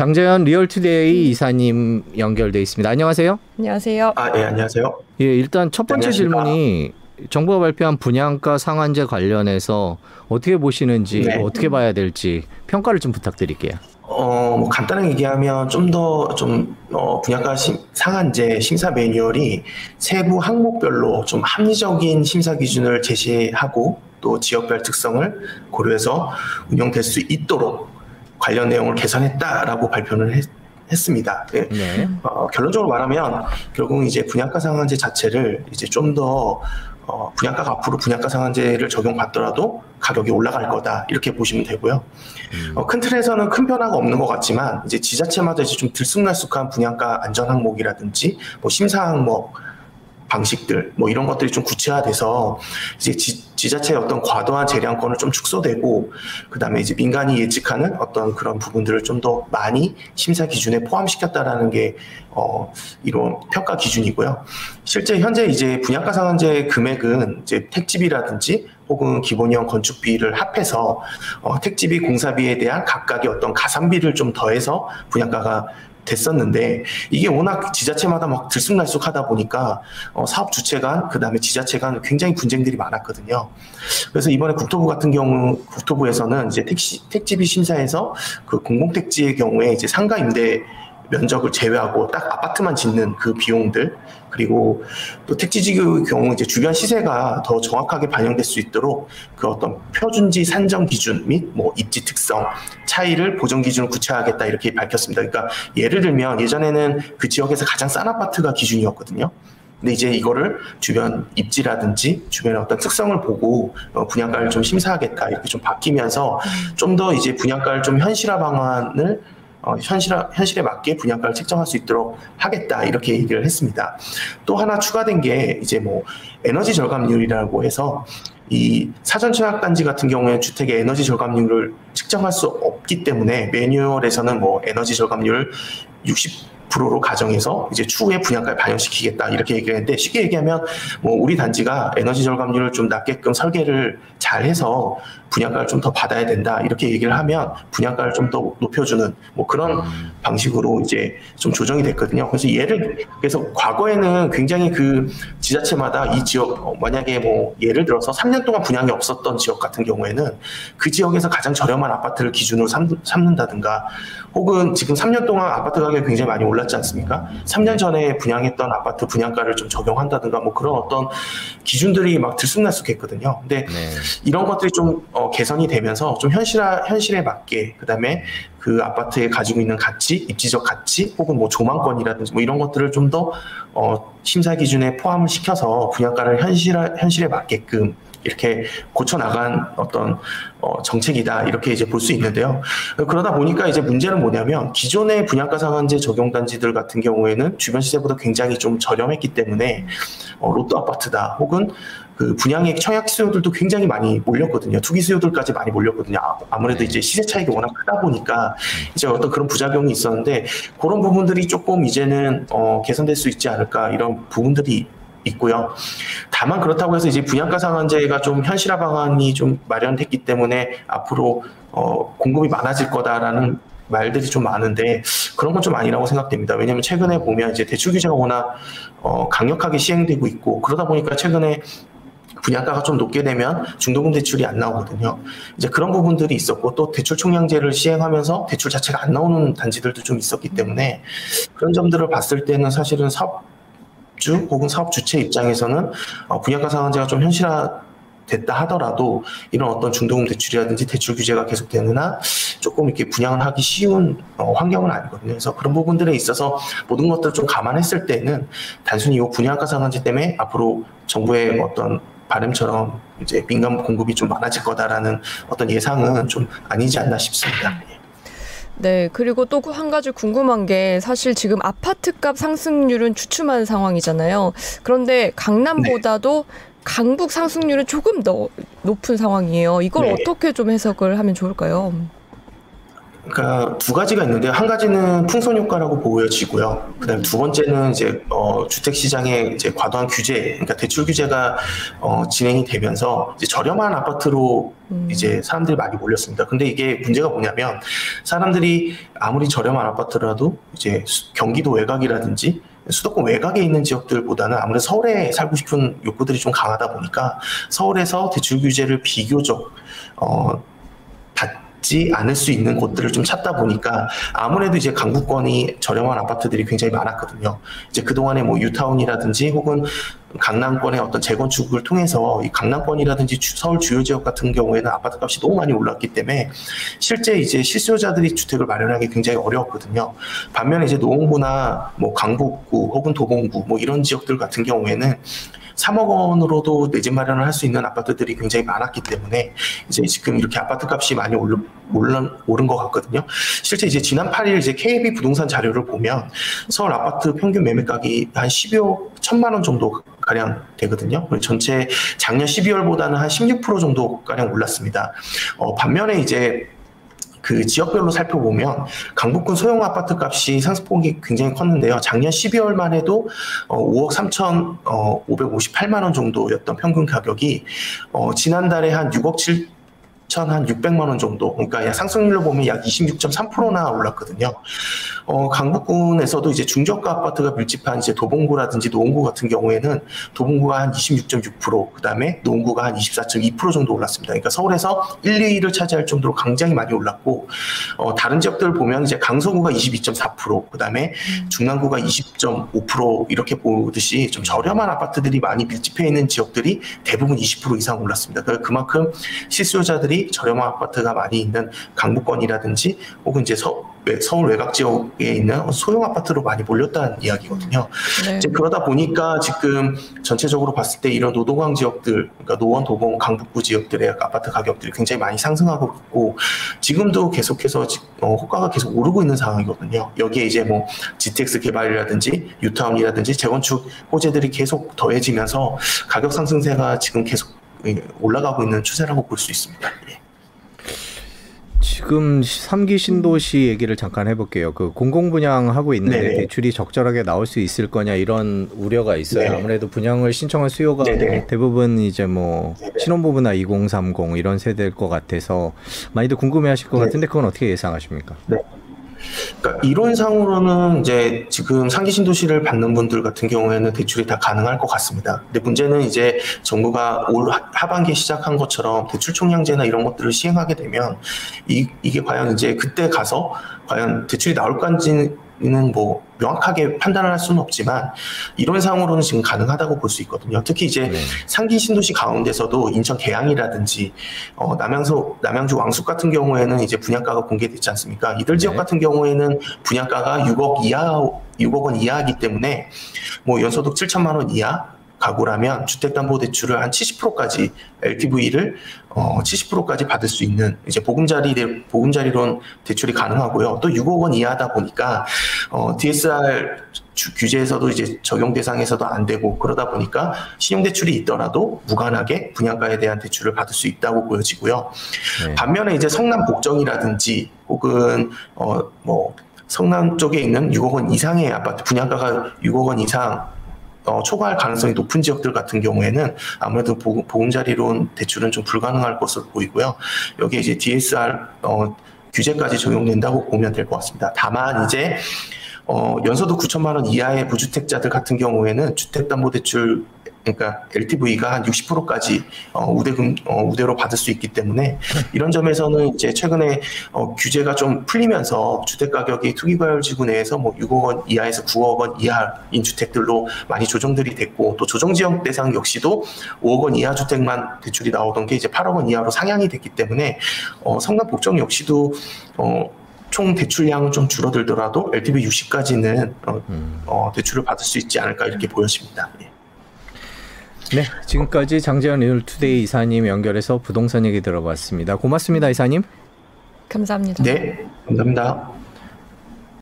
장재현 리얼투데이 이사님 연결돼 있습니다. 안녕하세요. 안녕하세요. 아, 네, 안녕하세요. 예, 일단 첫 번째 안녕하십니까. 질문이 정부가 발표한 분양가 상한제 관련해서 어떻게 보시는지 네. 어떻게 봐야 될지 평가를 좀 부탁드릴게요. 어, 뭐 간단하게 얘기하면 좀 더좀 어, 분양가 심- 상한제 심사 매뉴얼이 세부 항목별로 좀 합리적인 심사 기준을 제시하고 또 지역별 특성을 고려해서 운영될 수 있도록 관련 내용을 개선했다라고 발표를 했, 했습니다. 네. 네. 어, 결론적으로 말하면 결국 이제 분양가 상한제 자체를 이제 좀더 어, 분양가가 앞으로 분양가 상한제를 적용받더라도 가격이 올라갈 거다 이렇게 보시면 되고요. 어, 큰 틀에서는 큰 변화가 없는 것 같지만 이제 지자체마다 이제 좀 들쑥날쑥한 분양가 안전 항목이라든지 뭐 심사 항목 방식들 뭐 이런 것들이 좀 구체화돼서 이제 지, 지자체의 어떤 과도한 재량권을 좀 축소되고 그다음에 이제 민간이 예측하는 어떤 그런 부분들을 좀 더 많이 심사 기준에 포함시켰다라는 게 어, 이런 평가 기준이고요. 실제 현재 이제 분양가 상한제 금액은 이제 택지비라든지 혹은 기본형 건축비를 합해서 어, 택지비 공사비에 대한 각각의 어떤 가산비를 좀 더해서 분양가가 됐었는데 이게 워낙 지자체마다 막 들쑥날쑥하다 보니까 어, 사업 주체 간 그 다음에 지자체 간 굉장히 분쟁들이 많았거든요. 그래서 이번에 국토부 같은 경우 국토부에서는 이제 택시 택지비 심사에서 그 공공택지의 경우에 이제 상가 임대 면적을 제외하고 딱 아파트만 짓는 그 비용들 그리고 또 택지지구의 경우 이제 주변 시세가 더 정확하게 반영될 수 있도록 그 어떤 표준지 산정 기준 및 뭐 입지 특성 차이를 보정 기준을 구체화하겠다 이렇게 밝혔습니다. 그러니까 예를 들면 예전에는 그 지역에서 가장 싼 아파트가 기준이었거든요. 근데 이제 이거를 주변 입지라든지 주변의 어떤 특성을 보고 어, 분양가를 좀 심사하겠다 이렇게 좀 바뀌면서 좀 더 이제 분양가를 좀 현실화 방안을 어, 현실화, 현실에 맞게 분양가를 책정할 수 있도록 하겠다 이렇게 얘기를 했습니다. 또 하나 추가된 게 이제 뭐 에너지 절감률이라고 해서 이 사전 청약 단지 같은 경우에 주택의 에너지 절감률을 측정할 수 없기 때문에 매뉴얼에서는 뭐 에너지 절감률 60% 로 가정해서 이제 추후에 분양가에 반영시키겠다 이렇게 얘기를 했는데 쉽게 얘기하면 뭐 우리 단지가 에너지 절감률을 좀 낮게끔 설계를 잘 해서 분양가를 좀 더 받아야 된다 이렇게 얘기를 하면 분양가를 좀 더 높여주는 뭐 그런 방식으로 이제 좀 조정이 됐거든요. 그래서 예를 그래서 과거에는 굉장히 그 지자체마다 이 지역 어, 만약에 뭐 예를 들어서 3년 동안 분양이 없었던 지역 같은 경우에는 그 지역에서 가장 저렴한 아파트를 기준으로 삼, 삼는다든가 혹은 지금 3년 동안 아파트 가격이 굉장히 많이 올 랐지 않습니까? 3년 전에 분양했던 아파트 분양가를 좀 적용한다든가 뭐 그런 어떤 기준들이 막 들쑥날쑥했거든요. 근데 네. 이런 것들이 좀 어, 개선이 되면서 좀 현실화, 현실에 맞게 그다음에 그 아파트에 가지고 있는 가치, 입지적 가치 혹은 뭐 조망권이라든지 뭐 이런 것들을 좀 더 어, 심사 기준에 포함을 시켜서 분양가를 현실화, 현실에 맞게끔 이렇게 고쳐 나간 어떤 어, 정책이다 이렇게 이제 볼 수 있는데요. 그러다 보니까 이제 문제는 뭐냐면 기존의 분양가 상한제 적용 단지들 같은 경우에는 주변 시세보다 굉장히 좀 저렴했기 때문에 어, 로또 아파트다 혹은 그 분양액 청약 수요들도 굉장히 많이 몰렸거든요. 투기 수요들까지 많이 몰렸거든요. 아- 아무래도 이제 시세 차익이 워낙 크다 보니까 이제 어떤 그런 부작용이 있었는데 그런 부분들이 조금 이제는 어, 개선될 수 있지 않을까 이런 부분들이 있고요. 다만 그렇다고 해서 이제 분양가 상한제가 좀 현실화 방안이 좀 마련됐기 때문에 앞으로 어, 공급이 많아질 거다라는 말들이 좀 많은데 그런 건 좀 아니라고 생각됩니다. 왜냐하면 최근에 보면 이제 대출 규제가 워낙 어, 강력하게 시행되고 있고 그러다 보니까 최근에 분양가가 좀 높게 되면 중도금 대출이 안 나오거든요. 이제 그런 부분들이 있었고 또 대출 총량제를 시행하면서 대출 자체가 안 나오는 단지들도 좀 있었기 때문에 그런 점들을 봤을 때는 사실은 사업 주 혹은 사업 주체 입장에서는 어, 분양가 상한제가 좀 현실화 됐다 하더라도 이런 어떤 중도금 대출이라든지 대출 규제가 계속되는 한 조금 이렇게 분양을 하기 쉬운 어, 환경은 아니거든요. 그래서 그런 부분들에 있어서 모든 것들을 좀 감안했을 때는 단순히 이 분양가 상한제 때문에 앞으로 정부의 어떤 바람처럼 이제 민간 공급이 좀 많아질 거다라는 어떤 예상은 좀 아니지 않나 싶습니다. 예. 네, 그리고 또 한 가지 궁금한 게 사실 지금 아파트 값 상승률은 주춤한 상황이잖아요. 그런데 강남보다도 강북 상승률은 조금 더 높은 상황이에요. 이걸 네. 어떻게 좀 해석을 하면 좋을까요? 그러니까 두 가지가 있는데 한 가지는 풍선 효과라고 보여지고요. 그다음 두 번째는 이제 어, 주택 시장의 이제 과도한 규제, 그러니까 대출 규제가 어, 진행이 되면서 이제 저렴한 아파트로 음. 이제 사람들이 많이 몰렸습니다. 근데 이게 문제가 뭐냐면 사람들이 아무리 저렴한 아파트라도 이제 수- 경기도 외곽이라든지 수도권 외곽에 있는 지역들보다는 아무래도 서울에 살고 싶은 욕구들이 좀 강하다 보니까 서울에서 대출 규제를 비교적 어, 받 지 않을 수 있는 곳들을 좀 찾다 보니까 아무래도 이제 강북권이 저렴한 아파트들이 굉장히 많았거든요. 이제 그동안에 뭐 유타운이라든지 혹은 강남권의 어떤 재건축을 통해서 이 강남권이라든지 주- 서울 주요 지역 같은 경우에는 아파트 값이 너무 많이 올랐기 때문에 실제 이제 실수요자들이 주택을 마련하기 굉장히 어려웠거든요. 반면에 이제 노원구나 뭐 강북구 혹은 도봉구 뭐 이런 지역들 같은 경우에는 3억 원으로도 내 집 마련을 할 수 있는 아파트들이 굉장히 많았기 때문에 이제 지금 이렇게 아파트 값이 많이 오른, 오른, 오른 것 같거든요. 실제 이제 지난 8일 이제 KB 부동산 자료를 보면 서울 아파트 평균 매매가격이 한 12억 천만 원 정도 가량 되거든요. 전체 작년 12월보다는 한 16% 정도 가량 올랐습니다. 어, 반면에 이제 그 지역별로 살펴보면 강북군 소형 아파트 값이 상승폭이 굉장히 컸는데요. 작년 12월만 해도 어, 5억 3천 어, 558만 원 정도였던 평균 가격이 어, 지난달에 한 6억 7천 한 600만 원 정도. 그러니까 약 상승률로 보면 약 26.3%나 올랐거든요. 어, 강북군에서도 이제 중저가 아파트가 밀집한 이제 도봉구라든지 노원구 같은 경우에는 도봉구가 한 26.6%, 그 다음에 노원구가 한 24.2% 정도 올랐습니다. 그러니까 서울에서 1, 2위를 차지할 정도로 굉장히 많이 올랐고, 어, 다른 지역들 보면 이제 강서구가 22.4%, 그 다음에 중랑구가 20.5% 이렇게 보듯이 좀 저렴한 아파트들이 많이 밀집해 있는 지역들이 대부분 20% 이상 올랐습니다. 그러니까 그만큼 실수요자들이 저렴한 아파트가 많이 있는 강북권이라든지 혹은 이제 서, 외- 서울 외곽 지역에 있는 소형 아파트로 많이 몰렸다는 이야기거든요. 네. 이제 그러다 보니까 지금 전체적으로 봤을 때 이런 노동강 지역들, 그러니까 노원, 도봉, 강북구 지역들의 아파트 가격들이 굉장히 많이 상승하고 있고 지금도 계속해서 지- 어, 호가가 계속 오르고 있는 상황이거든요. 여기에 이제 뭐 GTX 개발이라든지 유타운이라든지 재건축 호재들이 계속 더해지면서 가격 상승세가 지금 계속 예, 올라가고 있는 추세라고 볼 수 있습니다. 예. 지금 3기 신도시 얘기를 잠깐 해볼게요. 그 공공 분양하고 있는데 네네. 대출이 적절하게 나올 수 있을 거냐 이런 우려가 있어요. 네네. 아무래도 분양을 신청할 수요가 네네. 대부분 이제 뭐. 신혼부부나 2030 이런 세대일 것 같아서 많이들 궁금해하실 것 네. 같은데 그건 어떻게 예상하십니까? 그러니까 이론상으로는 이제 지금 상기 신도시를 받는 분들 같은 경우에는 대출이 다 가능할 것 같습니다. 근데 문제는 이제 정부가 올 하- 하반기에 시작한 것처럼 대출 총량제나 이런 것들을 시행하게 되면 이, 이게 과연 이제 그때 가서 과연 대출이 나올 건지 는 뭐 명확하게 판단을 할 수는 없지만 이론상으로는 지금 가능하다고 볼 수 있거든요. 특히 이제 네. 상기 신도시 가운데서도 인천 계양이라든지 어, 남양서 남양주 왕숙 같은 경우에는 이제 분양가가 공개됐지 않습니까? 이들 지역 네. 같은 경우에는 분양가가 6억 이하 6억 원 이하이기 때문에 뭐 연소득 7천만 원 이하 가구라면 주택담보대출을 한 70%까지 LTV를 어, 70%까지 받을 수 있는 이제 보금자리 대- 보금자리론 대출이 가능하고요. 또 6억 원 이하다 보니까 어, DSR 주- 규제에서도 이제 적용 대상에서도 안 되고 그러다 보니까 신용대출이 있더라도 무관하게 분양가에 대한 대출을 받을 수 있다고 보여지고요. 네. 반면에 이제 성남 복정이라든지 혹은 어뭐 성남 쪽에 있는 6억 원 이상의 아파트 분양가가 6억 원 이상 어, 초과할 가능성이 높은 지역들 같은 경우에는 아무래도 보- 보금자리론 대출은 좀 불가능할 것으로 보이고요. 여기에 이제 DSR 어, 규제까지 적용된다고 보면 될 것 같습니다. 다만 이제 어, 연소득 9천만 원 이하의 무주택자들 같은 경우에는 주택담보대출 그러니까 LTV가 한 60%까지 어, 우대금 어, 우대로 받을 수 있기 때문에 이런 점에서는 이제 최근에 어, 규제가 좀 풀리면서 주택 가격이 투기과열지구 내에서 뭐 6억 원 이하에서 9억 원 이하인 주택들로 많이 조정들이 됐고 또 조정 지역 대상 역시도 5억 원 이하 주택만 대출이 나오던 게 이제 8억 원 이하로 상향이 됐기 때문에 어, 성남 복정 역시도 어, 총 대출량은 좀 줄어들더라도 LTV 60까지는 어, 음. 어, 대출을 받을 수 있지 않을까 이렇게 보여집니다. 예. 네, 지금까지 장재현 리얼투데이 이사님 연결해서 부동산 얘기 들어봤습니다. 고맙습니다, 이사님. 감사합니다. 네, 감사합니다.